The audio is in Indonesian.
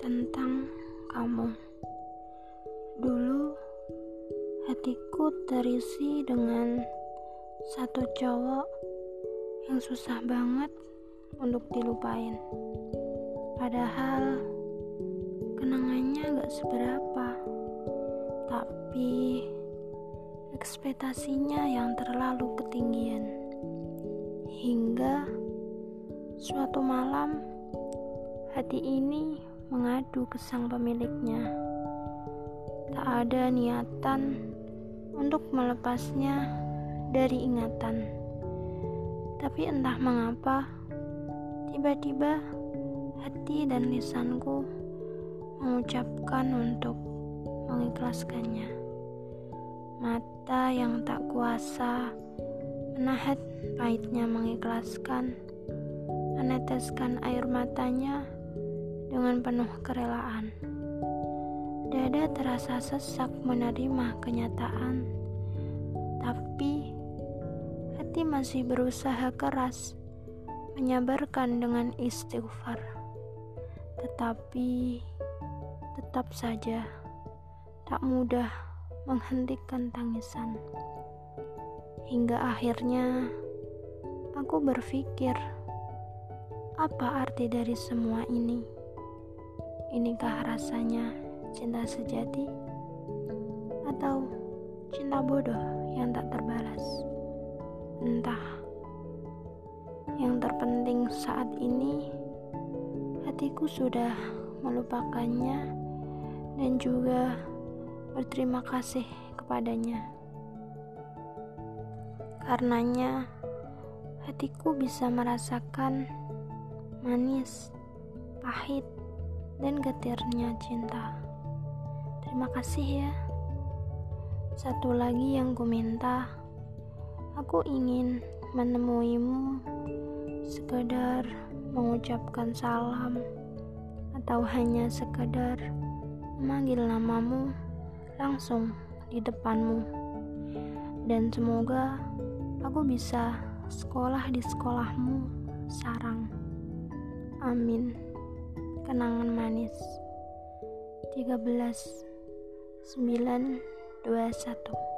tentang kamu. Dulu, hatiku terisi dengan satu cowok yang susah banget untuk dilupain. Padahal, kenangannya gak seberapa, tapi ekspektasinya yang terlalu ketinggian. Hingga suatu malam, hati ini mengadu ke sang pemiliknya. Tak ada niatan untuk melepasnya dari ingatan. Tapi entah mengapa, tiba-tiba hati dan lisanku mengucapkan untuk mengikhlaskannya. Mata yang tak kuasa menahan pahitnya mengikhlaskan, meneteskan air matanya dengan penuh kerelaan. Dada terasa sesak menerima kenyataan, tapi hati masih berusaha keras menyabarkan dengan istighfar. Tetapi tetap saja tak mudah menghentikan tangisan. Hingga akhirnya aku berpikir, apa arti dari semua ini? Inikah rasanya cinta sejati atau cinta bodoh yang tak terbalas. Entah. Yang terpenting saat ini hatiku sudah melupakannya dan juga berterima kasih kepadanya. Karenanya hatiku bisa merasakan manis, pahit, dan getirnya cinta. Terima kasih ya. Satu lagi yang ku minta, aku ingin menemuimu sekedar mengucapkan salam atau hanya sekedar memanggil namamu langsung di depanmu. Dan semoga aku bisa sekolah di sekolahmu sarang. Amin. Kenangan manis. 13 921